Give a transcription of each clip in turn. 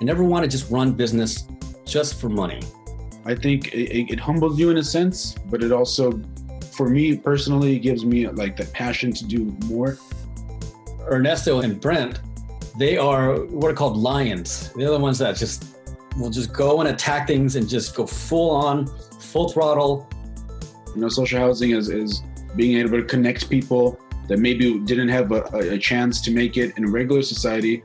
I never want to just run business just for money. I think it, it, humbles you in a sense, but it also, for me personally, gives me like the passion to do more. Ernesto and Brent, they are what are called lions. They're the ones that just will just go and attack things and just go full on, full throttle. You know, social housing is, is being able to connect people that maybe didn't have a, a chance to make it in a regular society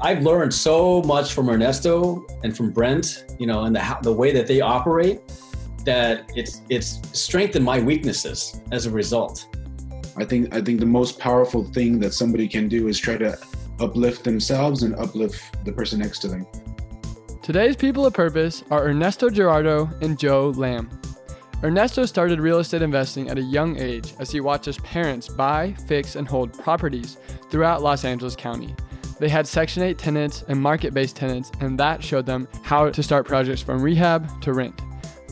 I've learned so much from Ernesto and from Brent, you know, and the the way that they operate, that it's it's strengthened my weaknesses as a result. I think I think the most powerful thing that somebody can do is try to uplift themselves and uplift the person next to them. Today's people of purpose are Ernesto Gerardo and Joe Lam. Ernesto started real estate investing at a young age as he watched his parents buy, fix, and hold properties throughout Los Angeles County. They had Section 8 tenants and market based tenants, and that showed them how to start projects from rehab to rent.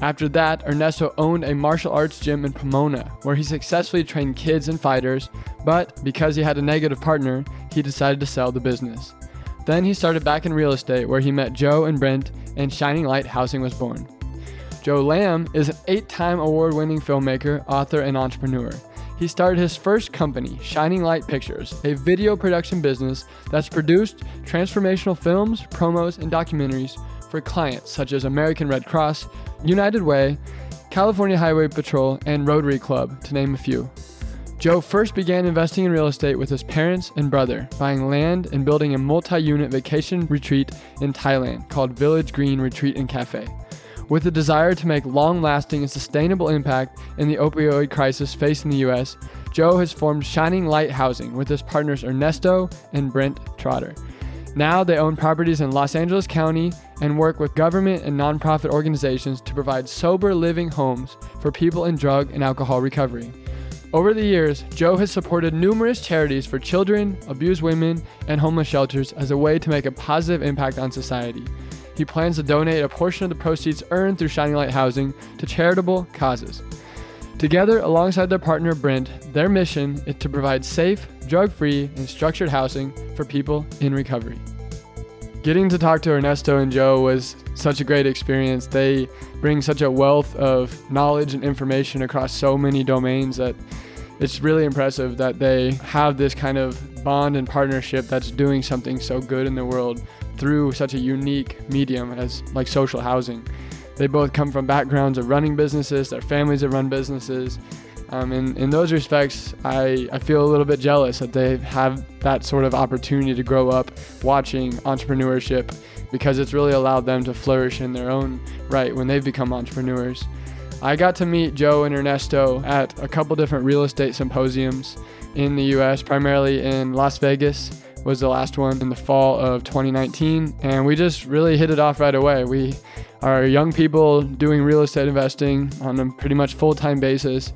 After that, Ernesto owned a martial arts gym in Pomona where he successfully trained kids and fighters, but because he had a negative partner, he decided to sell the business. Then he started back in real estate where he met Joe and Brent, and Shining Light Housing was born. Joe Lam is an eight time award winning filmmaker, author, and entrepreneur he started his first company, Shining Light Pictures, a video production business that's produced transformational films, promos, and documentaries for clients such as American Red Cross, United Way, California Highway Patrol, and Rotary Club, to name a few. Joe first began investing in real estate with his parents and brother, buying land and building a multi unit vacation retreat in Thailand called Village Green Retreat and Cafe with a desire to make long lasting and sustainable impact in the opioid crisis facing the U.S., Joe has formed Shining Light Housing with his partners Ernesto and Brent Trotter. Now they own properties in Los Angeles County and work with government and nonprofit organizations to provide sober living homes for people in drug and alcohol recovery. Over the years, Joe has supported numerous charities for children, abused women, and homeless shelters as a way to make a positive impact on society he plans to donate a portion of the proceeds earned through Shining Light Housing to charitable causes. Together, alongside their partner Brent, their mission is to provide safe, drug free, and structured housing for people in recovery. Getting to talk to Ernesto and Joe was such a great experience. They bring such a wealth of knowledge and information across so many domains that it's really impressive that they have this kind of bond and partnership that's doing something so good in the world through such a unique medium as like social housing. They both come from backgrounds of running businesses, their families have run businesses. Um, and in those respects, I, I feel a little bit jealous that they have that sort of opportunity to grow up watching entrepreneurship because it's really allowed them to flourish in their own right when they've become entrepreneurs. I got to meet Joe and Ernesto at a couple different real estate symposiums in the US, primarily in Las Vegas was the last one in the fall of 2019, and we just really hit it off right away. We are young people doing real estate investing on a pretty much full time basis,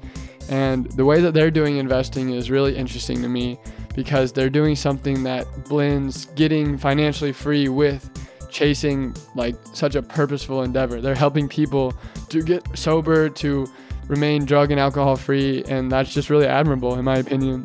and the way that they're doing investing is really interesting to me because they're doing something that blends getting financially free with chasing like such a purposeful endeavor. They're helping people to get sober, to remain drug and alcohol free, and that's just really admirable in my opinion.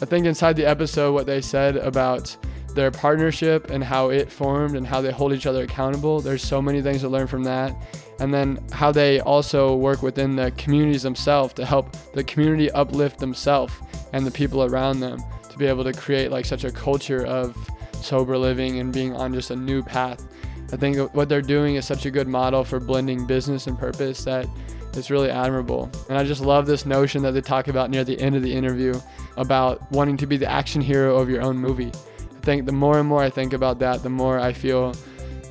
I think inside the episode, what they said about their partnership and how it formed and how they hold each other accountable, there's so many things to learn from that. And then how they also work within the communities themselves to help the community uplift themselves and the people around them to be able to create like such a culture of sober living and being on just a new path. I think what they're doing is such a good model for blending business and purpose that it's really admirable. And I just love this notion that they talk about near the end of the interview about wanting to be the action hero of your own movie. I think the more and more I think about that, the more I feel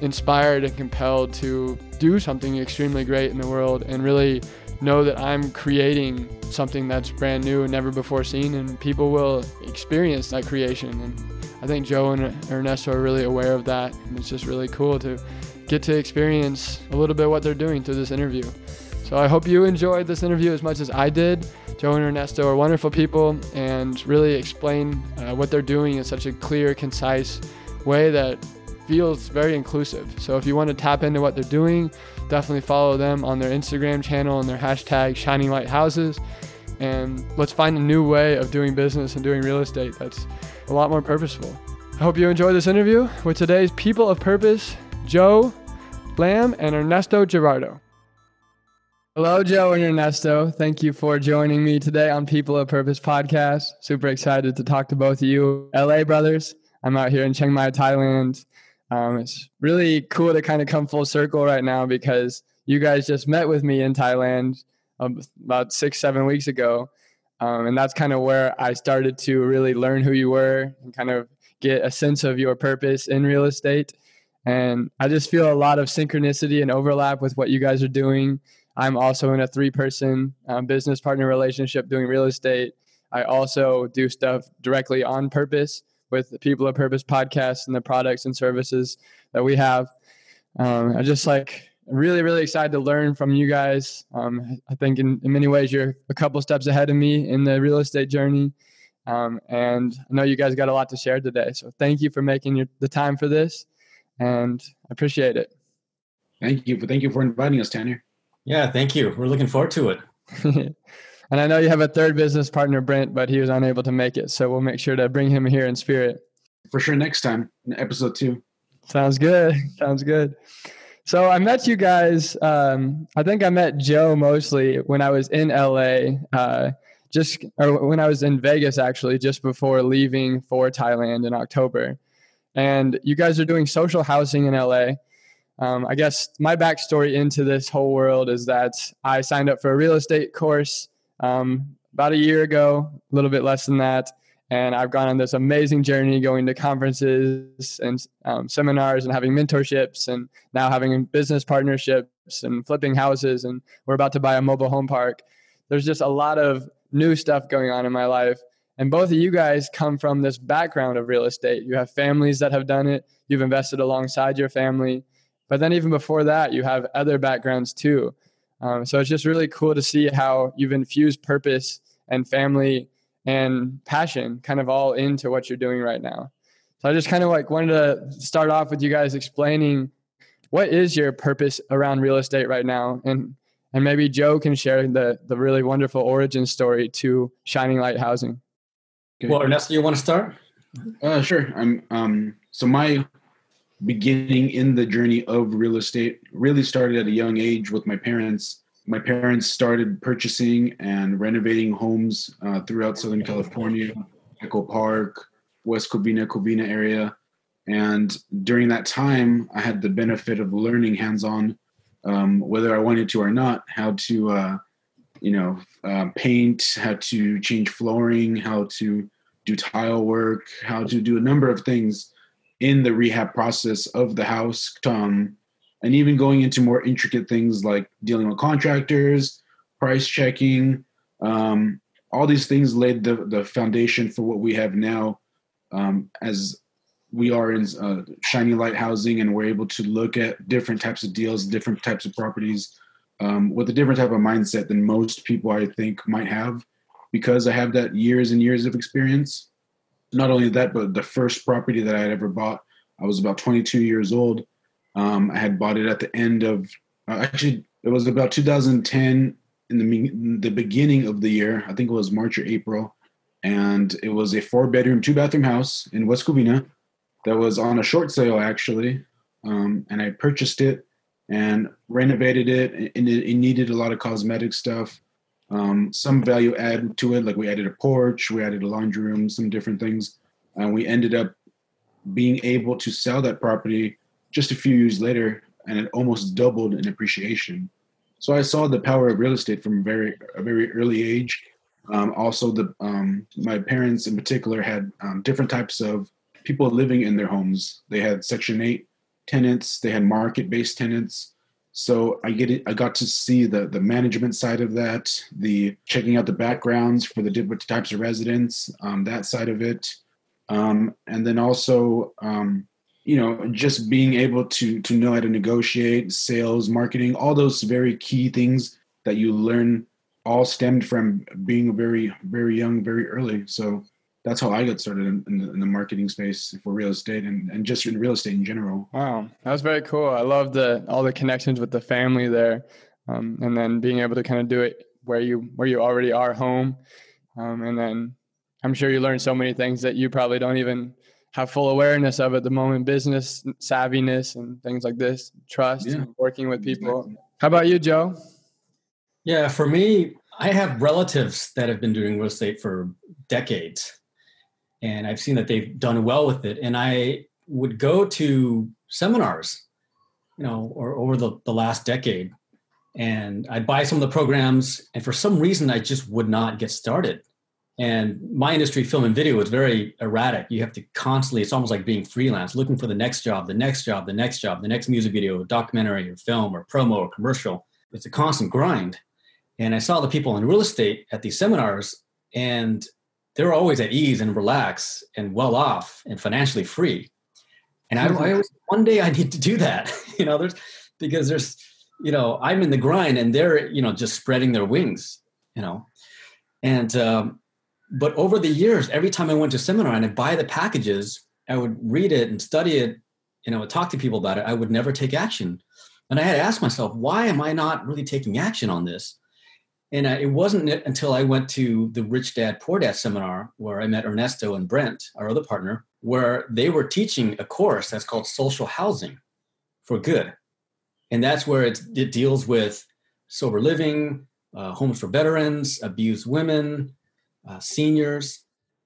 inspired and compelled to do something extremely great in the world and really know that I'm creating something that's brand new and never before seen, and people will experience that creation. And I think Joe and Ernesto are really aware of that. And it's just really cool to get to experience a little bit what they're doing through this interview. So I hope you enjoyed this interview as much as I did. Joe and Ernesto are wonderful people and really explain uh, what they're doing in such a clear, concise way that feels very inclusive. So if you want to tap into what they're doing, definitely follow them on their Instagram channel and their hashtag Shining Light Houses. And let's find a new way of doing business and doing real estate that's a lot more purposeful. I hope you enjoyed this interview with today's People of Purpose, Joe Lam and Ernesto Gerardo. Hello, Joe and Ernesto. Thank you for joining me today on People of Purpose podcast. Super excited to talk to both of you, LA brothers. I'm out here in Chiang Mai, Thailand. Um, it's really cool to kind of come full circle right now because you guys just met with me in Thailand um, about six, seven weeks ago. Um, and that's kind of where I started to really learn who you were and kind of get a sense of your purpose in real estate. And I just feel a lot of synchronicity and overlap with what you guys are doing I'm also in a three person um, business partner relationship doing real estate. I also do stuff directly on purpose with the People of Purpose podcast and the products and services that we have. Um, I just like really, really excited to learn from you guys. Um, I think in, in, many ways you're a couple steps ahead of me in the real estate journey. Um, and I know you guys got a lot to share today. So thank you for making your, the time for this and I appreciate it. Thank you. Thank you for inviting us, Tanner. Yeah, thank you. We're looking forward to it. and I know you have a third business partner, Brent, but he was unable to make it. So we'll make sure to bring him here in spirit. For sure, next time, in episode two. Sounds good. Sounds good. So I met you guys. Um, I think I met Joe mostly when I was in LA, uh, just or when I was in Vegas actually, just before leaving for Thailand in October. And you guys are doing social housing in LA. Um, I guess my backstory into this whole world is that I signed up for a real estate course um, about a year ago, a little bit less than that. And I've gone on this amazing journey going to conferences and um, seminars and having mentorships and now having business partnerships and flipping houses. And we're about to buy a mobile home park. There's just a lot of new stuff going on in my life. And both of you guys come from this background of real estate. You have families that have done it, you've invested alongside your family but then even before that, you have other backgrounds too. Um, so it's just really cool to see how you've infused purpose and family and passion kind of all into what you're doing right now. So I just kind of like wanted to start off with you guys explaining what is your purpose around real estate right now and and maybe Joe can share the the really wonderful origin story to Shining Light Housing. Okay. Well, Ernesto, you want to start? Uh, sure. I'm um so my beginning in the journey of real estate really started at a young age with my parents. My parents started purchasing and renovating homes uh, throughout Southern California, Echo Park, West Covina, Covina area. And during that time, I had the benefit of learning hands on, um, whether I wanted to or not, how to, uh, you know, uh, paint, how to change flooring, how to do tile work, how to do a number of things in the rehab process of the house um, and even going into more intricate things like dealing with contractors price checking um, all these things laid the, the foundation for what we have now um, as we are in uh, shining light housing and we're able to look at different types of deals different types of properties um, with a different type of mindset than most people i think might have because i have that years and years of experience not only that, but the first property that I had ever bought, I was about 22 years old. Um, I had bought it at the end of, uh, actually, it was about 2010 in the, in the beginning of the year. I think it was March or April. And it was a four bedroom, two bathroom house in West Covina that was on a short sale, actually. Um, and I purchased it and renovated it, and it, it needed a lot of cosmetic stuff um, some value add to it. Like we added a porch, we added a laundry room, some different things, and we ended up being able to sell that property just a few years later, and it almost doubled in appreciation. So I saw the power of real estate from very a very early age. Um, also, the um, my parents in particular had um, different types of people living in their homes. They had Section Eight tenants, they had market based tenants, so I get it. I got to see the the management side of that, the checking out the backgrounds for the different types of residents, um, that side of it, um, and then also um, you know just being able to to know how to negotiate sales marketing all those very key things that you learn all stemmed from being very very young very early so that's how i got started in, in, the, in the, marketing space for real estate and, and just in real estate in general. Wow that was very cool. I love the all the connections with the family there um, and then being able to kind of do it where you where you already are home. Um, and then i'm sure you learned so many things that you probably don't even have full awareness of at the moment business savviness and things like this trust yeah. working with people. Exactly. how about you joe? Yeah for me i have relatives that have been doing real estate for decades and i've seen that they've done well with it and i would go to seminars you know or over the, the last decade and i'd buy some of the programs and for some reason i just would not get started and my industry, film and video, is very erratic. You have to constantly, it's almost like being freelance, looking for the next job, the next job, the next job, the next music video, documentary, or film, or promo, or commercial. It's a constant grind. And I saw the people in real estate at these seminars, and they're always at ease and relaxed and well off and financially free. And I, I always, one day I need to do that, you know, there's because there's, you know, I'm in the grind and they're, you know, just spreading their wings, you know. And um, but over the years, every time I went to seminar and I'd buy the packages, I would read it and study it, I would talk to people about it. I would never take action. And I had to ask myself, why am I not really taking action on this? And I, it wasn't until I went to the Rich Dad Poor Dad seminar where I met Ernesto and Brent, our other partner, where they were teaching a course that's called Social Housing for Good. And that's where it deals with sober living, uh, homes for veterans, abused women, uh, seniors.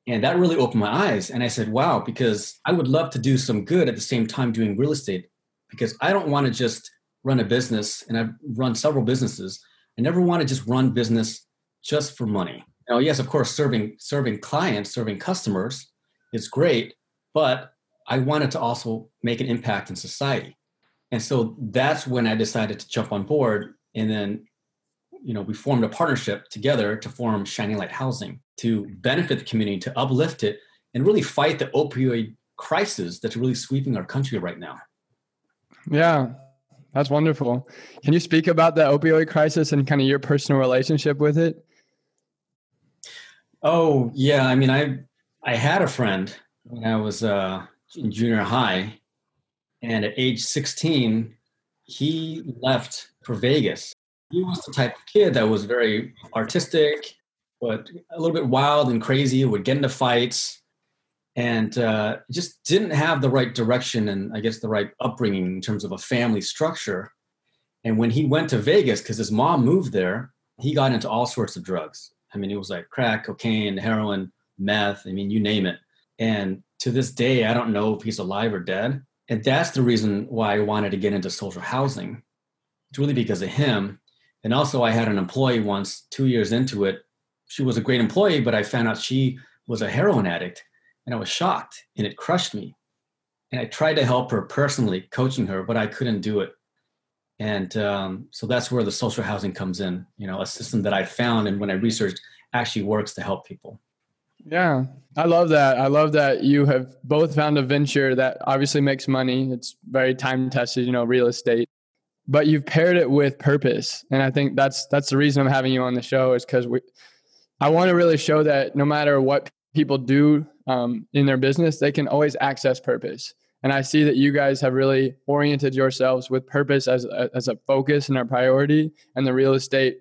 And that really opened my eyes. And I said, wow, because I would love to do some good at the same time doing real estate because I don't want to just run a business and I've run several businesses. I never want to just run business just for money. Now, yes, of course, serving serving clients, serving customers is great, but I wanted to also make an impact in society. And so that's when I decided to jump on board and then you know we formed a partnership together to form shining light housing to benefit the community to uplift it and really fight the opioid crisis that's really sweeping our country right now yeah that's wonderful. Can you speak about the opioid crisis and kind of your personal relationship with it? Oh yeah i mean i i had a friend when i was uh, in junior high and at age 16 he left for vegas. He was the type of kid that was very artistic, but a little bit wild and crazy, would get into fights, and uh, just didn't have the right direction and I guess the right upbringing in terms of a family structure. And when he went to Vegas, because his mom moved there, he got into all sorts of drugs. I mean, it was like crack, cocaine, heroin, meth, I mean, you name it. And to this day, I don't know if he's alive or dead. And that's the reason why I wanted to get into social housing. It's really because of him. And also, I had an employee once, two years into it. She was a great employee, but I found out she was a heroin addict, and I was shocked, and it crushed me. And I tried to help her personally, coaching her, but I couldn't do it. And um, so that's where the social housing comes in. You know, a system that I found and when I researched actually works to help people. Yeah, I love that. I love that you have both found a venture that obviously makes money. It's very time tested, you know, real estate but you've paired it with purpose and i think that's that's the reason i'm having you on the show is because we i want to really show that no matter what people do um, in their business they can always access purpose. And i see that you guys have really oriented yourselves with purpose as a, as a focus and a priority. And the real estate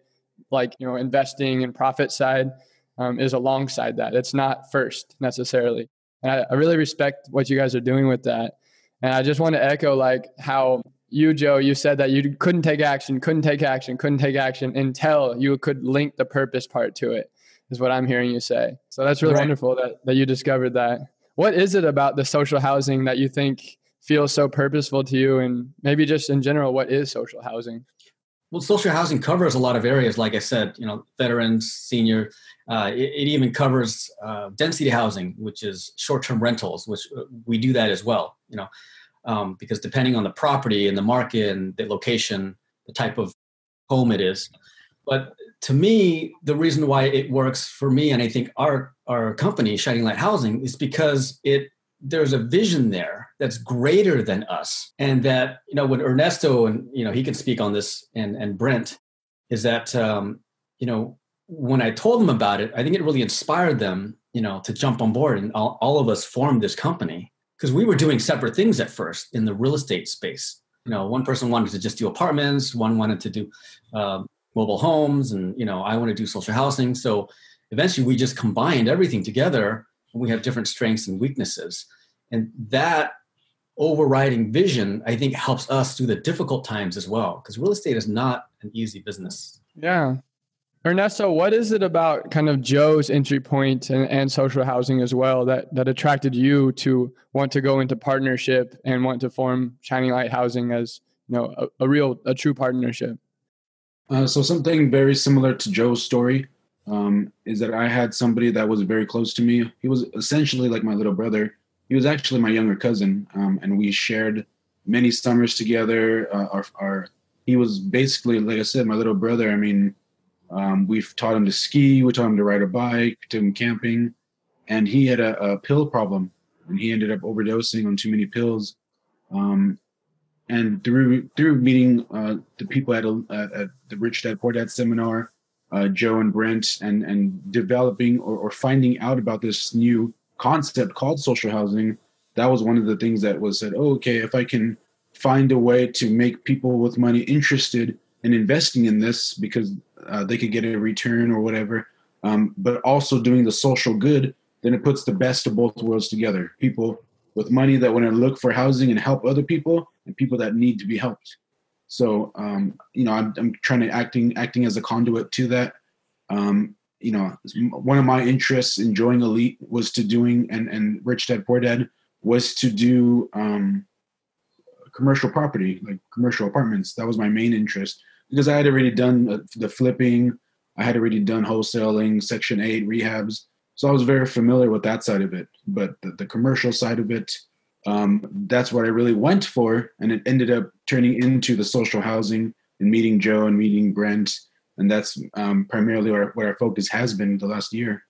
like you know investing and profit side um, is alongside that. It's not first necessarily. And I, I really respect what you guys are doing with that. And i just want to echo like how you, Joe, you said that you couldn't take action, couldn't take action, couldn't take action until you could link the purpose part to it, is what I'm hearing you say. So that's really right. wonderful that, that you discovered that. What is it about the social housing that you think feels so purposeful to you? And maybe just in general, what is social housing? Well, social housing covers a lot of areas. Like I said, you know, veterans, senior. Uh, it, it, even covers uh, density housing, which is short-term rentals, which uh, we do that as well. You know, um, because depending on the property and the market and the location, the type of home it is. But to me, the reason why it works for me and I think our our company, Shining Light Housing, is because it there's a vision there that's greater than us. And that, you know, when Ernesto and you know, he can speak on this and and Brent, is that um, you know, when I told them about it, I think it really inspired them, you know, to jump on board and all, all of us formed this company because we were doing separate things at first in the real estate space. You know, one person wanted to just do apartments, one wanted to do um, mobile homes and you know i want to do social housing. So eventually we just combined everything together and we have different strengths and weaknesses. And that overriding vision i think helps us through the difficult times as well because real estate is not an easy business. Yeah. Ernesto what is it about kind of joe's entry point and, and social housing as well that that attracted you to want to go into partnership and want to form shining light housing as you know a, a real a true partnership uh, so something very similar to Joe's story um, is that I had somebody that was very close to me. He was essentially like my little brother. He was actually my younger cousin, um, and we shared many summers together. Uh, our, our, he was basically, like I said, my little brother. I mean, um, we've taught him to ski, we taught him to ride a bike, took him camping, and he had a, a pill problem, and he ended up overdosing on too many pills. Um, and through through meeting uh, the people at, a, at, the Rich Dad Poor Dad seminar, uh, Joe and Brent, and and developing or, or finding out about this new concept called social housing, that was one of the things that was said. Oh, okay, if I can find a way to make people with money interested in investing in this because uh, they could get a return or whatever, um, but also doing the social good, then it puts the best of both worlds together. People with money that want to look for housing and help other people, and people that need to be helped. So um, you know, I'm, I'm, trying to acting acting as a conduit to that. Um, you know, one of my interests in joining Elite was to doing and and Rich Dad Poor Dad was to do um, commercial property, like commercial apartments. That was my main interest because I had already done the flipping, I had already done wholesaling, Section Eight rehabs, so I was very familiar with that side of it. But the, the commercial side of it, um, that's what I really went for. And it ended up turning into the social housing and meeting Joe and meeting Brent. And that's um, primarily where, where our focus has been the last year.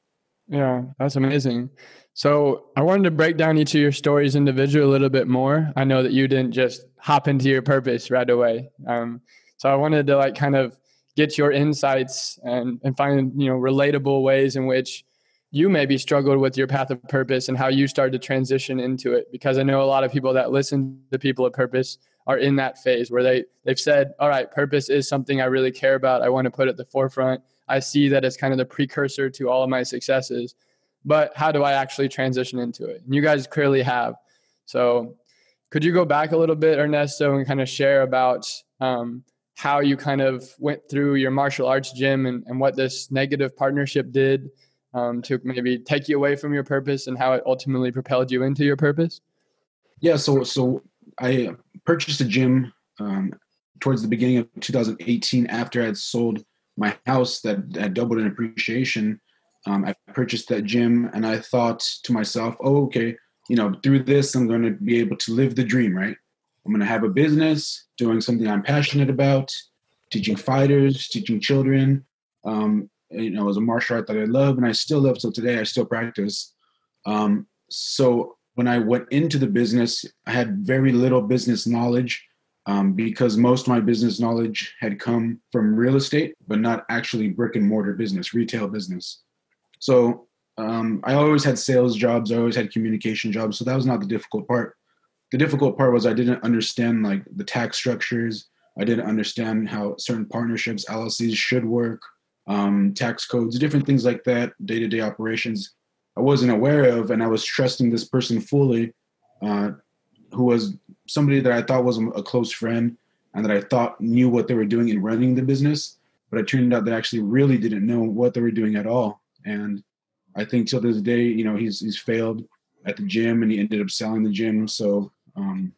Yeah, that's amazing. So I wanted to break down each of your stories individually a little bit more. I know that you didn't just hop into your purpose right away. Um, so I wanted to like kind of get your insights and, and find, you know, relatable ways in which you maybe struggled with your path of purpose and how you started to transition into it because i know a lot of people that listen to people of purpose are in that phase where they they've said all right purpose is something i really care about. I want to put at the forefront. I see that it's kind of the precursor to all of my successes but how do i actually transition into it? And you guys clearly have. So could you go back a little bit ernesto and kind of share about um, how you kind of went through your martial arts gym and, and what this negative partnership did um, to maybe take you away from your purpose and how it ultimately propelled you into your purpose? Yeah, so so I purchased a gym um, towards the beginning of 2018 after I had sold my house that had doubled in appreciation. Um, I purchased that gym and I thought to myself, oh, okay, you know, through this, I'm going to be able to live the dream, right? I'm going to have a business doing something I'm passionate about, teaching fighters, teaching children, um, you know, it was a martial art that I love and I still love till today. I still practice. Um, so when I went into the business, I had very little business knowledge um, because most of my business knowledge had come from real estate, but not actually brick and mortar business, retail business. So um, I always had sales jobs, I always had communication jobs. So that was not the difficult part. The difficult part was I didn't understand like the tax structures. I didn't understand how certain partnerships, LLCs should work um, tax codes, different things like that, day to day operations. I wasn't aware of, and I was trusting this person fully, uh, who was somebody that I thought was a close friend and that I thought knew what they were doing in running the business. But it turned out they actually really didn't know what they were doing at all. And I think till this day, you know, he's he's failed at the gym and he ended up selling the gym. So um,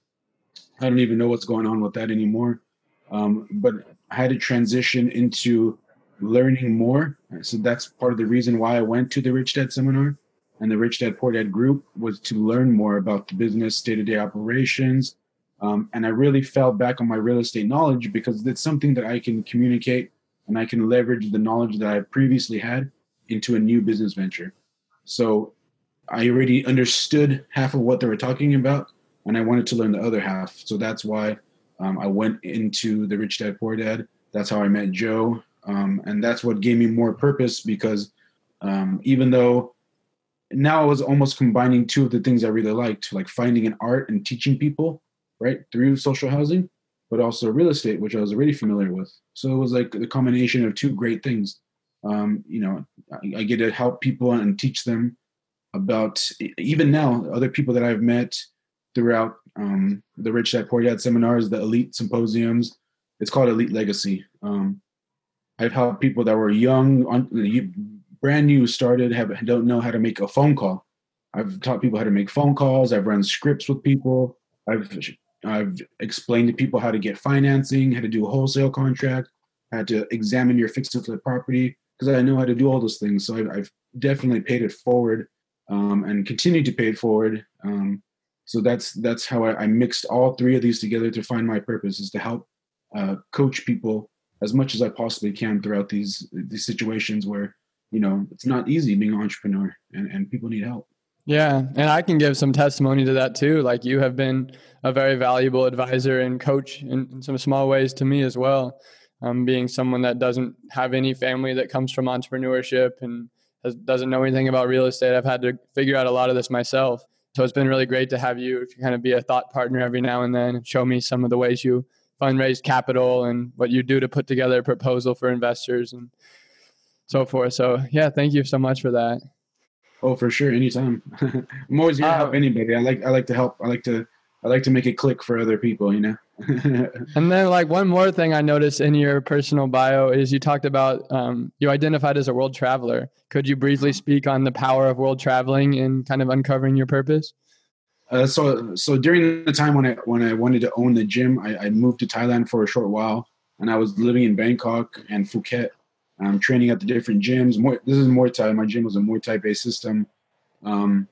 I don't even know what's going on with that anymore. Um, but I had to transition into learning more. So that's part of the reason why I went to the Rich Dad seminar and the Rich Dad Poor Dad group was to learn more about the business, day to day operations. Um, and I really fell back on my real estate knowledge because it's something that I can communicate and I can leverage the knowledge that I previously had into a new business venture. So I already understood half of what they were talking about, and I wanted to learn the other half. So that's why um, I went into the Rich Dad Poor Dad. That's how I met Joe, um, and that's what gave me more purpose because um, even though now I was almost combining two of the things I really liked, like finding an art and teaching people, right, through social housing, but also real estate, which I was already familiar with. So it was like the combination of two great things. Um, you know, I, I, get to help people and teach them about even now other people that I've met throughout um, the Rich Dad Poor Dad seminars, the Elite Symposiums. It's called Elite Legacy. Um, I've helped people that were young, brand new, started, have don't know how to make a phone call. I've taught people how to make phone calls. I've run scripts with people. I've I've explained to people how to get financing, how to do a wholesale contract, how to examine your fixed flip property because I know how to do all those things. So I've, I've definitely paid it forward um, and continue to pay it forward. Um, so that's that's how I, I, mixed all three of these together to find my purpose is to help uh, coach people as much as I possibly can throughout these these situations where you know it's not easy being an entrepreneur and, and people need help. Yeah, and I can give some testimony to that too. Like you have been a very valuable advisor and coach in, in some small ways to me as well. Um, being someone that doesn't have any family that comes from entrepreneurship and has, doesn't know anything about real estate, I've had to figure out a lot of this myself. So it's been really great to have you kind of be a thought partner every now and then and show me some of the ways you fundraise capital and what you do to put together a proposal for investors and so forth. So yeah, thank you so much for that. Oh, for sure, anytime. I'm always here to help uh, anybody. I like I like to help. I like to I like to make it click for other people. You know. and then like one more thing I noticed in your personal bio is you talked about um, you identified as a world traveler. Could you briefly speak on the power of world traveling and kind of uncovering your purpose? Uh, so so during the time when I when I wanted to own the gym, I, I moved to Thailand for a short while, and I was living in Bangkok and Phuket um, training at the different gyms. More, this is Muay Thai. My gym was a Muay Thai based system, um,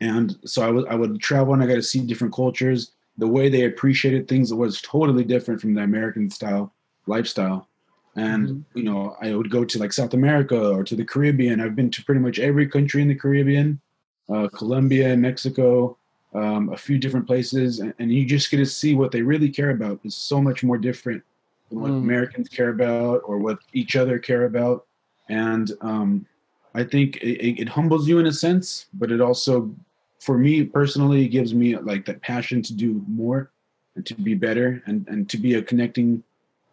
and so I would I would travel and I got to see different cultures. The way they appreciated things was totally different from the American style lifestyle. And mm-hmm. you know, I would go to like South America or to the Caribbean. I've been to pretty much every country in the Caribbean, uh, Colombia, Mexico, um, a few different places, and, and you just get to see what they really care about. Is so much more different than what mm. Americans care about or what each other care about. And um, I think it, it, humbles you in a sense, but it also, for me personally, gives me like that passion to do more and to be better and, and to be a connecting,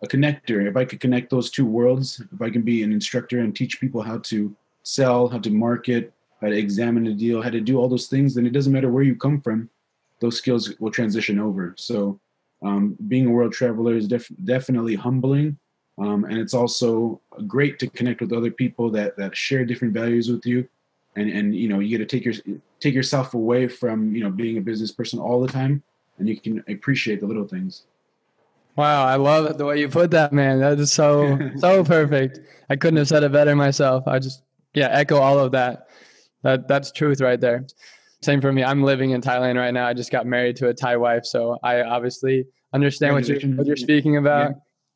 a connector. If I could connect those two worlds, if I can be an instructor and teach people how to sell, how to market, how to examine the deal, how to do all those things, then it doesn't matter where you come from, those skills will transition over. So um, being a world traveler is def- definitely humbling, um, and it's also great to connect with other people that that share different values with you, and and you know you get to take your take yourself away from you know being a business person all the time, and you can appreciate the little things. Wow, I love it the way you put that, man. That is so so perfect. I couldn't have said it better myself. I just yeah echo all of that. That that's truth right there same for me. I'm living in Thailand right now. I just got married to a Thai wife, so I obviously understand what you're what you're speaking about. Yeah.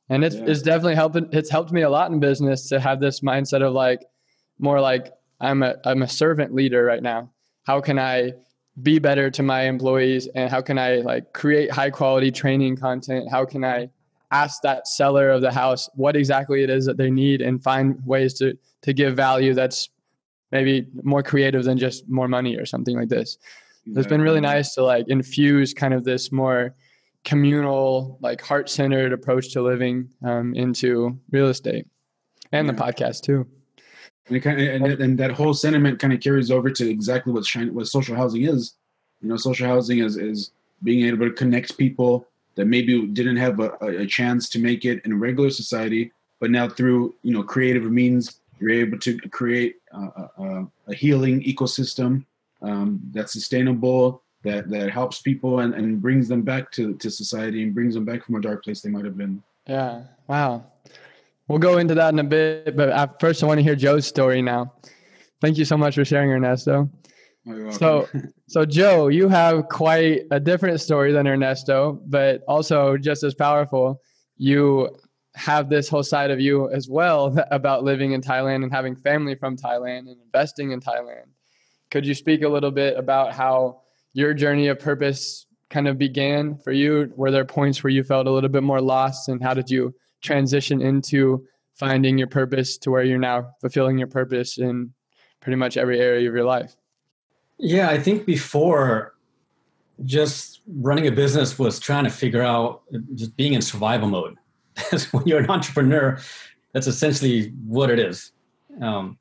And it's yeah. it's definitely helping. It's helped me a lot in business to have this mindset of like more like I'm a I'm a servant leader right now. How can I be better to my employees and how can I like create high quality training content? How can I ask that seller of the house what exactly it is that they need and find ways to to give value that's maybe more creative than just more money or something like this. Exactly. It's been really nice to like infuse kind of this more communal, like heart centered approach to living um, into real estate and yeah. the podcast too. And, kind of, and, and, that whole sentiment kind of carries over to exactly what what social housing is. You know, social housing is is being able to connect people that maybe didn't have a, a chance to make it in regular society, but now through you know creative means you're able to create a, a, a healing ecosystem um, that's sustainable, that that helps people and, and brings them back to, to society and brings them back from a dark place they might have been. Yeah. Wow. We'll go into that in a bit, but first I want to hear Joe's story now. Thank you so much for sharing, Ernesto. So, so Joe, you have quite a different story than Ernesto, but also just as powerful. You have this whole side of you as well about living in Thailand and having family from Thailand and investing in Thailand. Could you speak a little bit about how your journey of purpose kind of began for you? Were there points where you felt a little bit more lost, and how did you transition into finding your purpose to where you're now fulfilling your purpose in pretty much every area of your life? Yeah, I think before just running a business was trying to figure out just being in survival mode. when you're an entrepreneur, that's essentially what it is. Um,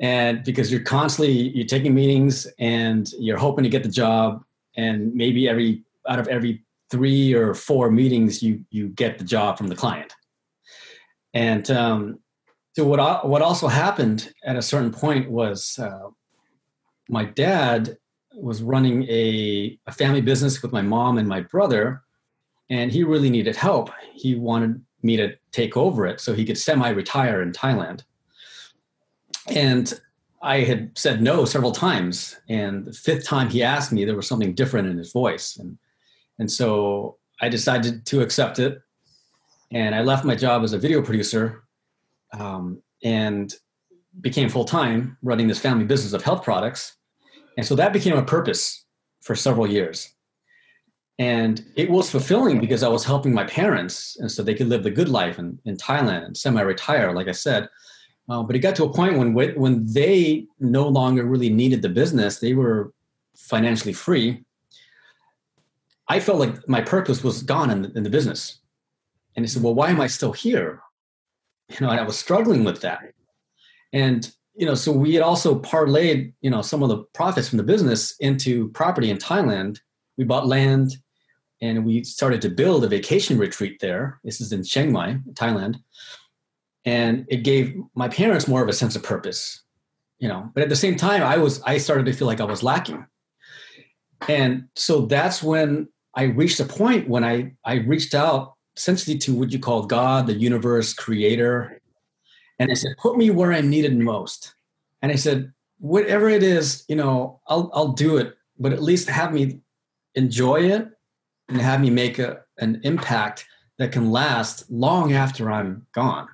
and because you're constantly you're taking meetings and you're hoping to get the job, and maybe every out of every three or four meetings you you get the job from the client. And um, so what what also happened at a certain point was uh, my dad was running a, a family business with my mom and my brother, and he really needed help. He wanted me to take over it so he could semi-retire in Thailand. And I had said no several times, and the fifth time he asked me, there was something different in his voice, and and so I decided to accept it, and I left my job as a video producer, um, and became full time running this family business of health products and so that became a purpose for several years. And it was fulfilling because I was helping my parents, and so they could live the good life in, in Thailand and semi-retire, like I said. Uh, but it got to a point when when they no longer really needed the business, they were financially free. I felt like my purpose was gone in the, in the business, and I said, "Well, why am I still here?" You know, and I was struggling with that. And you know, so we had also parlayed, you know, some of the profits from the business into property in Thailand. We bought land and we started to build a vacation retreat there. This is in Chiang Mai, Thailand. And it gave my parents more of a sense of purpose, you know, but at the same time, I was, I started to feel like I was lacking. And so that's when I reached a point when I, I reached out essentially to what you call God, the universe, creator, and I said, put me where I'm needed most. And I said, whatever it is, you know, I'll, I'll do it, but at least have me enjoy it and have me make a, an impact that can last long after I'm gone.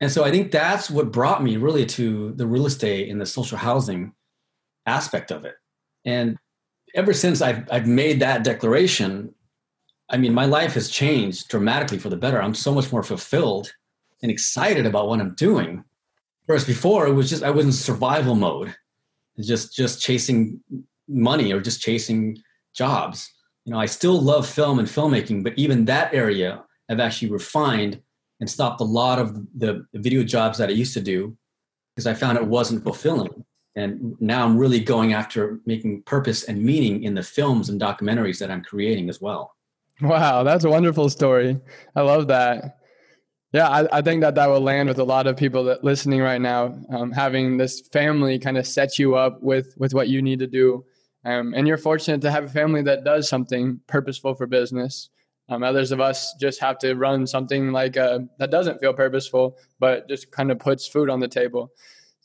And so I think that's what brought me really to the real estate and the social housing aspect of it. And ever since I've, I've made that declaration, I mean, my life has changed dramatically for the better. I'm so much more fulfilled and excited about what I'm doing. Whereas before it was just I was in survival mode, just just chasing money or just chasing jobs. Know, I still love film and filmmaking, but even that area I've actually refined and stopped a lot of the video jobs that I used to do because I found it wasn't fulfilling. And now I'm really going after making purpose and meaning in the films and documentaries that I'm creating as well. Wow, that's a wonderful story. I love that. Yeah, I, I, think that that will land with a lot of people that listening right now. Um, having this family kind of set you up with with what you need to do, um, and you're fortunate to have a family that does something purposeful for business. Um, others of us just have to run something like uh, that doesn't feel purposeful, but just kind of puts food on the table.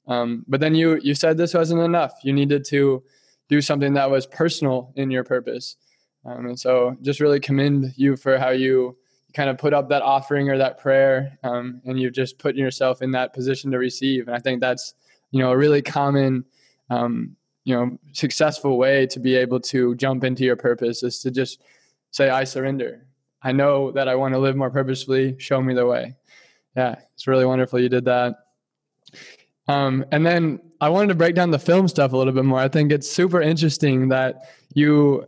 Um, but then you you said this wasn't enough. You needed to do something that was personal in your purpose, um, and so just really commend you for how you kind of put up that offering or that prayer um, and you're just putting yourself in that position to receive and i think that's you know a really common um, you know successful way to be able to jump into your purpose is to just say i surrender. I know that i want to live more purposefully. Show me the way. Yeah it's really wonderful you did that. Um, and then i wanted to break down the film stuff a little bit more. I think it's super interesting that you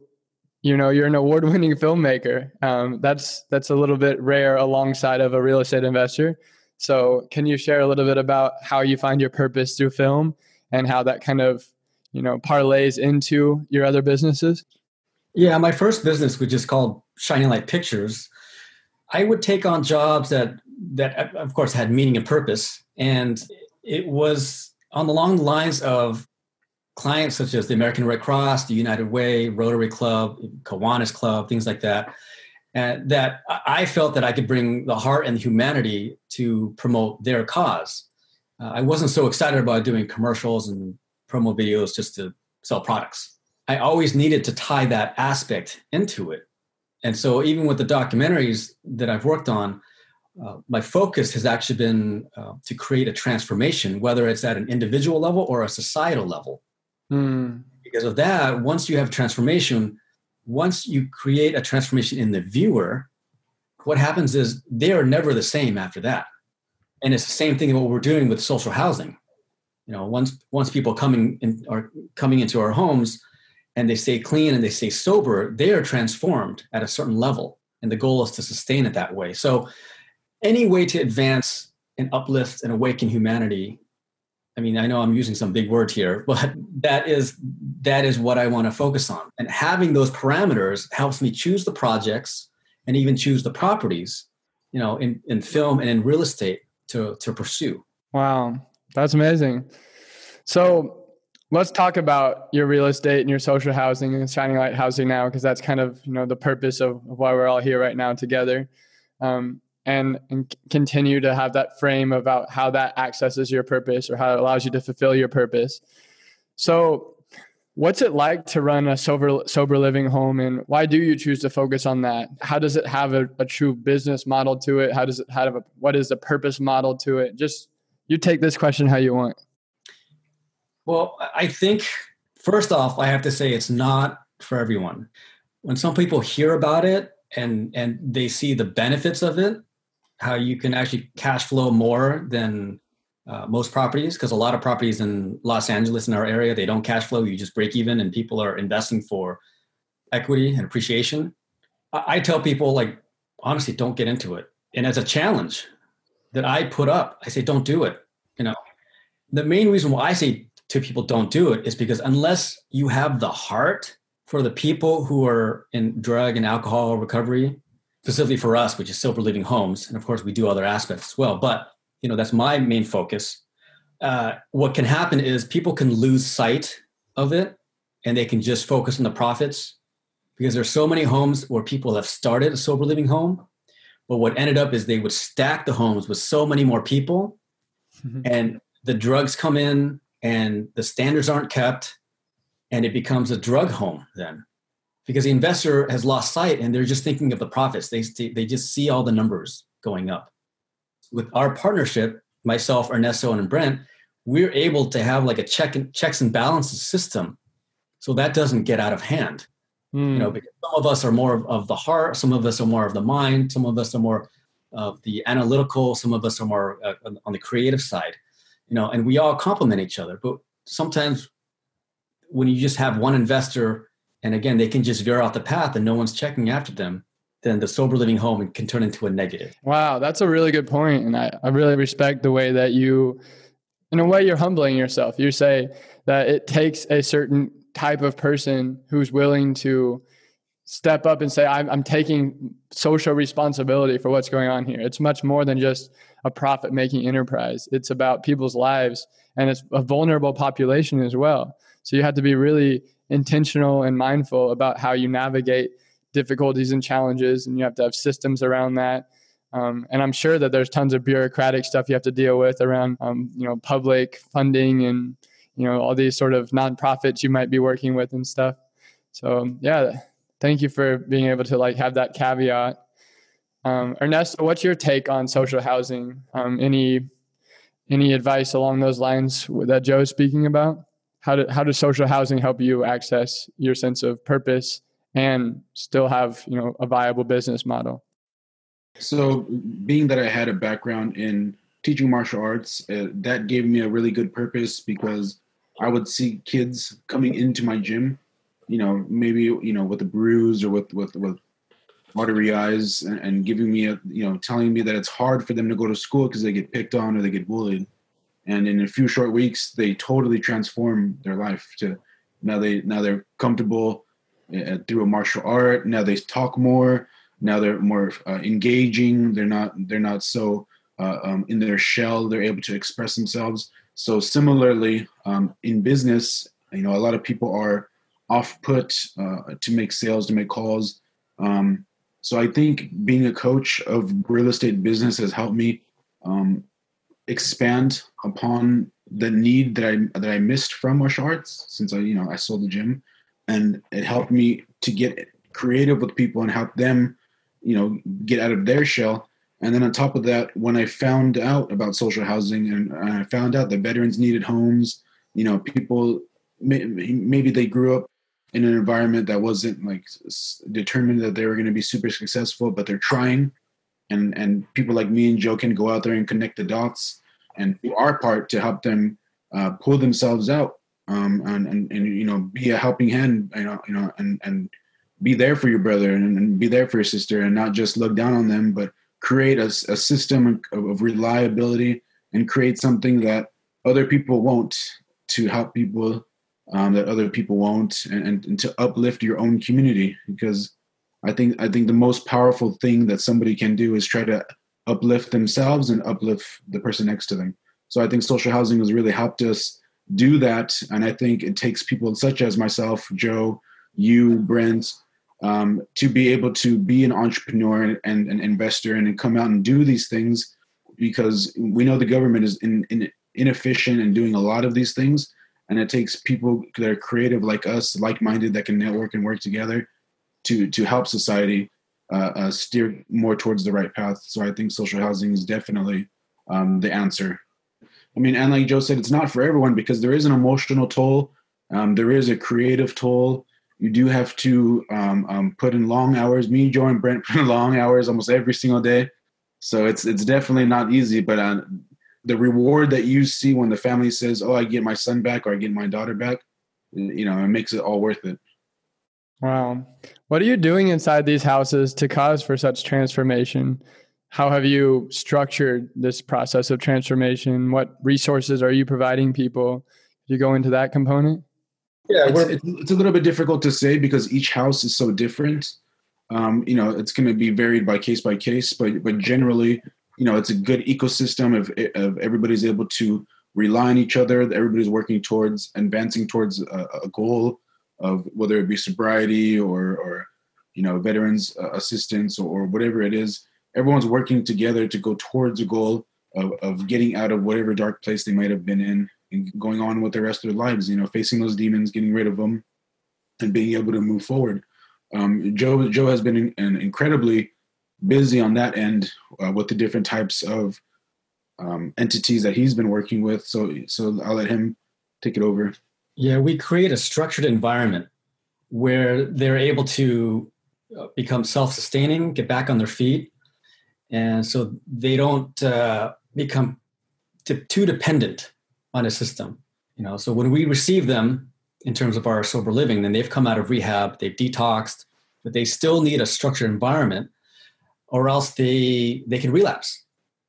you know you're an award-winning filmmaker. Um, that's that's a little bit rare alongside of a real estate investor. So can you share a little bit about how you find your purpose through film and how that kind of you know parlays into your other businesses yeah my first business which is called shining light pictures i would take on jobs that that of course had meaning and purpose and it was on the long lines of clients such as the American Red Cross, the United Way, Rotary Club, Kiwanis Club, things like that, and that I felt that I could bring the heart and humanity to promote their cause. Uh, I wasn't so excited about doing commercials and promo videos just to sell products. I always needed to tie that aspect into it. And so even with the documentaries that I've worked on, uh, my focus has actually been uh, to create a transformation, whether it's at an individual level or a societal level. Mm. Because of that, once you have transformation, once you create a transformation in the viewer, what happens is they are never the same after that. And it's the same thing what we're doing with social housing. You know, once once people coming in are coming into our homes and they stay clean and they stay sober, they are transformed at a certain level. And the goal is to sustain it that way. So any way to advance and uplift and awaken humanity I mean, I know I'm using some big words here, but that is that is what I want to focus on. And having those parameters helps me choose the projects and even choose the properties, you know, in, in film and in real estate to to pursue. Wow. That's amazing. So let's talk about your real estate and your social housing and shining light housing now, because that's kind of, you know, the purpose of, why we're all here right now together. Um, and, and continue to have that frame about how that accesses your purpose or how it allows you to fulfill your purpose. So, what's it like to run a sober sober living home, and why do you choose to focus on that? How does it have a, a true business model to it? How does it have a what is the purpose model to it? Just you take this question how you want. Well, I think first off, I have to say it's not for everyone. When some people hear about it and and they see the benefits of it, how you can actually cash flow more than uh, most properties because a lot of properties in Los Angeles in our area they don't cash flow. You just break even, and people are investing for equity and appreciation. I, I tell people like honestly, don't get into it. And as a challenge that I put up, I say don't do it. You know, the main reason why I say to people don't do it is because unless you have the heart for the people who are in drug and alcohol recovery specifically for us, which is Sober Living Homes, and of course we do other aspects as well. But you know that's my main focus. Uh, what can happen is people can lose sight of it, and they can just focus on the profits because there's so many homes where people have started a sober living home, but what ended up is they would stack the homes with so many more people, mm-hmm. and the drugs come in, and the standards aren't kept, and it becomes a drug home then because the investor has lost sight and they're just thinking of the profits. They, they just see all the numbers going up. With our partnership, myself, Ernesto, and Brent, we're able to have like a check and checks and balances system, so that doesn't get out of hand. Mm. You know, hmm. because some of us are more of, of, the heart, some of us are more of the mind, some of us are more of the analytical, some of us are more uh, on the creative side. You know, and we all complement each other. But sometimes when you just have one investor and again they can just veer off the path and no one's checking after them then the sober living home can turn into a negative wow that's a really good point and I, I really respect the way that you in a way you're humbling yourself you say that it takes a certain type of person who's willing to step up and say I'm, I'm taking social responsibility for what's going on here. It's much more than just a profit making enterprise. It's about people's lives and it's a vulnerable population as well. So you have to be really intentional and mindful about how you navigate difficulties and challenges, and you have to have systems around that. Um, and I'm sure that there's tons of bureaucratic stuff you have to deal with around, um, you know, public funding and you know all these sort of nonprofits you might be working with and stuff. So yeah, thank you for being able to like have that caveat. Um, Ernesto, what's your take on social housing? Um, any any advice along those lines that Joe's speaking about? how, do, how does social housing help you access your sense of purpose and still have you know a viable business model so being that i had a background in teaching martial arts uh, that gave me a really good purpose because i would see kids coming into my gym you know maybe you know with a bruise or with with with watery eyes and, and giving me a you know telling me that it's hard for them to go to school because they get picked on or they get bullied. And in a few short weeks they totally transform their life to now they now they're comfortable uh, through a martial art. Now they talk more. Now they're more uh, engaging. They're not they're not so uh, um, in their shell. They're able to express themselves so similarly um, in business you know a lot of people are off put uh, to make sales to make calls. Um, so i think being a coach of real estate business has helped me um, expand upon the need that I that I missed from martial arts since I you know I sold the gym, and it helped me to get creative with people and help them, you know, get out of their shell And then on top of that, when I found out about social housing and I found out that veterans needed homes, you know, people maybe they grew up in an environment that wasn't like determined that they were going to be super successful, but they're trying. And and people like me and Joe can go out there and connect the dots and do our part to help them uh, pull themselves out um, and, and and you know be a helping hand, you know, you know, and and be there for your brother and, and be there for your sister, and not just look down on them, but create a, a system of, of reliability and create something that other people won't to help people um, that other people won't and, and, and, to uplift your own community because i think i think the most powerful thing that somebody can do is try to uplift themselves and uplift the person next to them. So i think social housing has really helped us do that and i think it takes people such as myself joe you brent um, to be able to be an entrepreneur and, and an investor and come out and do these things because we know the government is in, in, inefficient in doing a lot of these things. And it takes people that are creative like us like-minded that can network and work together to to help society uh, uh, steer more towards the right path. So i think social housing is definitely um, the answer. I mean and like joe said it's not for everyone because there is an emotional toll. Um, there is a creative toll you do have to um, um, put in long hours. Me, Joe, and Brent put in long hours almost every single day. So it's it's definitely not easy. But uh, the reward that you see when the family says, "Oh, I get my son back" or "I get my daughter back," you know, it makes it all worth it. Wow, what are you doing inside these houses to cause for such transformation? How have you structured this process of transformation? What resources are you providing people? You go into that component? Yeah, it's, it's, a little bit difficult to say because each house is so different. Um, you know, it's going to be varied by case by case, but but generally, you know, it's a good ecosystem of of everybody's able to rely on each other. Everybody's working towards advancing towards a, a goal of whether it be sobriety or or you know veterans uh, assistance or, or whatever it is. Everyone's working together to go towards a goal of, of getting out of whatever dark place they might have been in and going on with the rest of their lives. You know, facing those demons, getting rid of them, and being able to move forward. Um, Joe Joe has been an incredibly busy on that end uh, with the different types of um, entities that he's been working with. So so I'll let him take it over. Yeah, we create a structured environment where they're able to uh, become self-sustaining, get back on their feet, and so they don't uh, become too dependent on a system. You know, so when we receive them in terms of our sober living, then they've come out of rehab, they've detoxed, but they still need a structured environment, or else they they can relapse.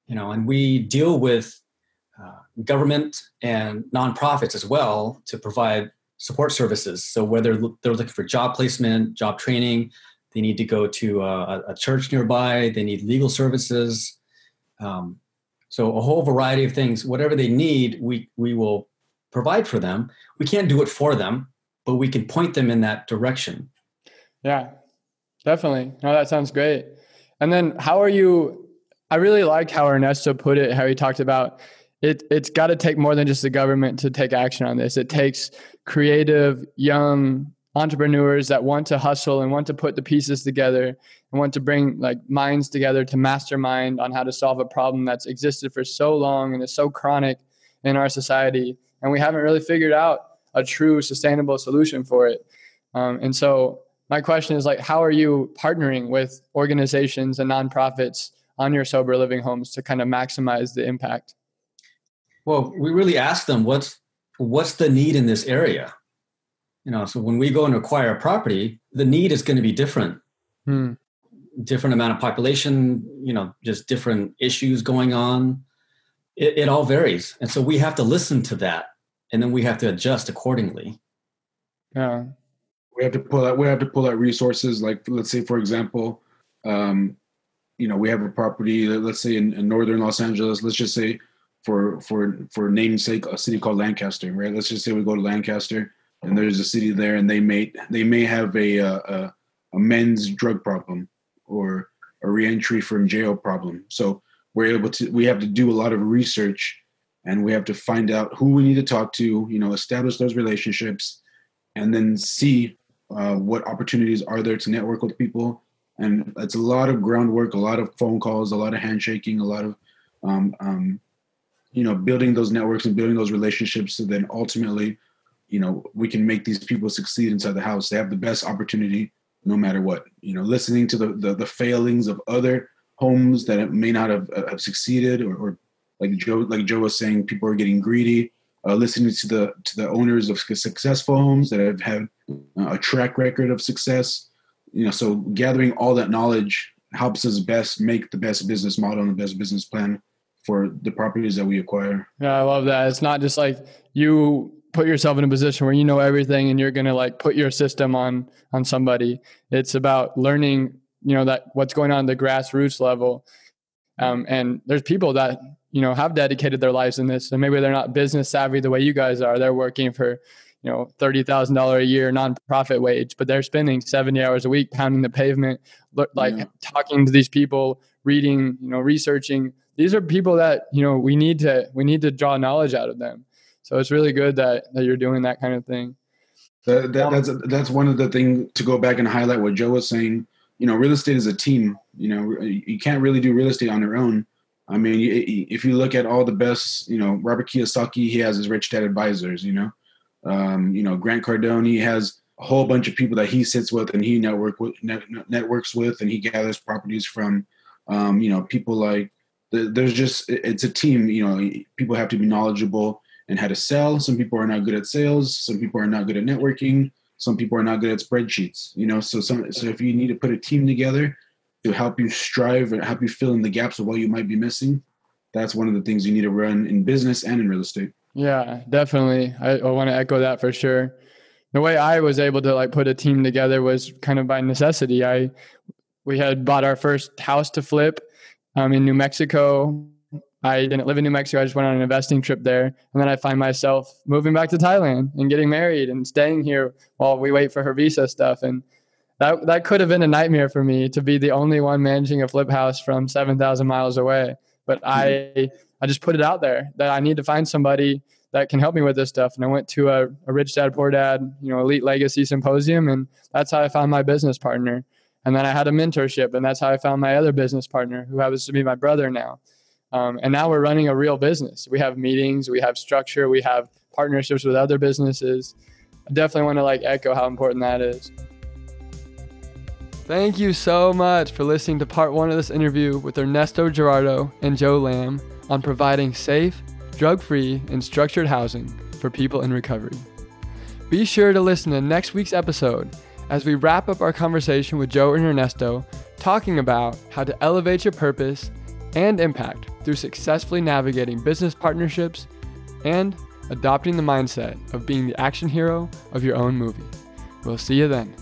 You know, and we deal with uh, government and nonprofits as well to provide support services. So whether they're looking for job placement, job training, they need to go to a, a church nearby, they need legal services. Um, so a whole variety of things, whatever they need, we we will provide for them. We can't do it for them, but we can point them in that direction. Yeah, definitely. No, that sounds great. And then how are you? I really like how Ernesto put it, how he talked about it. It's got to take more than just the government to take action on this. It takes creative, young entrepreneurs that want to hustle and want to put the pieces together and want to bring like minds together to mastermind on how to solve a problem that's existed for so long and is so chronic in our society. And we haven't really figured out a true sustainable solution for it. Um, and so my question is like how are you partnering with organizations and nonprofits on your sober living homes to kind of maximize the impact? Well we really ask them what's what's the need in this area you know so when we go and acquire a property the need is going to be different. Hmm. different amount of population you know just different issues going on. It, it all varies and so we have to listen to that and then we have to adjust accordingly. Yeah. We have to pull out we have to pull out resources like let's say for example um, you know we have a property let's say in, in, northern los angeles let's just say for for for namesake a city called lancaster right? Let's just say we go to lancaster and there's a city there, and they may they may have a uh, a, a men's drug problem or a reentry from jail problem. So we're able to we have to do a lot of research, and we have to find out who we need to talk to. You know, establish those relationships, and then see uh, what opportunities are there to network with people, and it's a lot of groundwork, a lot of phone calls, a lot of handshaking, a lot of um, um, you know building those networks and building those relationships so then ultimately you know we can make these people succeed inside the house they have the best opportunity no matter what you know listening to the the, the failings of other homes that may not have, uh, have succeeded or, or, like joe like joe was saying people are getting greedy uh, listening to the to the owners of successful homes that have had uh, a track record of success you know so gathering all that knowledge helps us best make the best business model and the best business plan for the properties that we acquire. Yeah, I love that. It's not just like you put yourself in a position where you know everything and you're going to like put your system on on somebody. It's about learning, you know, that what's going on at the grassroots level. Um, and there's people that you know have dedicated their lives in this, and maybe they're not business savvy the way you guys are. They're working for you know thirty thousand dollar a year nonprofit wage, but they're spending seventy hours a week pounding the pavement, like yeah. talking to these people, reading, you know, researching these are people that you know we need to we need to draw knowledge out of them so it's really good that that you're doing that kind of thing. That, that, that's that's one of the things to go back and highlight what joe was saying. You know real estate is a team. You know you can't really do real estate on your own. I mean if you look at all the best you know robert kiyosaki he has his rich dad advisors you know. Um, you know grant cardone he has a whole bunch of people that he sits with and he network with net, networks with and he gathers properties from. Um, you know people like there's just it's a team you know people have to be knowledgeable and how to sell. Some people are not good at sales. Some people are not good at networking. Some people are not good at spreadsheets you know? So some so if you need to put a team together to help you strive and help you fill in the gaps of what you might be missing that's one of the things you need to run in business and in real estate. Yeah definitely. I, I want to echo that for sure. The way i was able to like put a team together was kind of by necessity. I we had bought our first house to flip um, in New Mexico. I didn't live in New Mexico. I just went on an investing trip there. And then I find myself moving back to Thailand and getting married and staying here while we wait for her visa stuff. And that, that could have been a nightmare for me to be the only one managing a flip house from 7,000 miles away. But I, I just put it out there that I need to find somebody that can help me with this stuff. And I went to a, a Rich Dad Poor Dad, you know, Elite Legacy Symposium, and that's how I found my business partner. And then I had a mentorship, and that's how I found my other business partner, who happens to be my brother now. Um, and now we're running a real business. We have meetings, we have structure, we have partnerships with other businesses. I definitely want to like echo how important that is. Thank you so much for listening to part one of this interview with Ernesto Gerardo and Joe Lam on providing safe, drug free, and structured housing for people in recovery. Be sure to listen to next week's episode as we wrap up our conversation with Joe and Ernesto, talking about how to elevate your purpose and impact through successfully navigating business partnerships and adopting the mindset of being the action hero of your own movie. We'll see you then.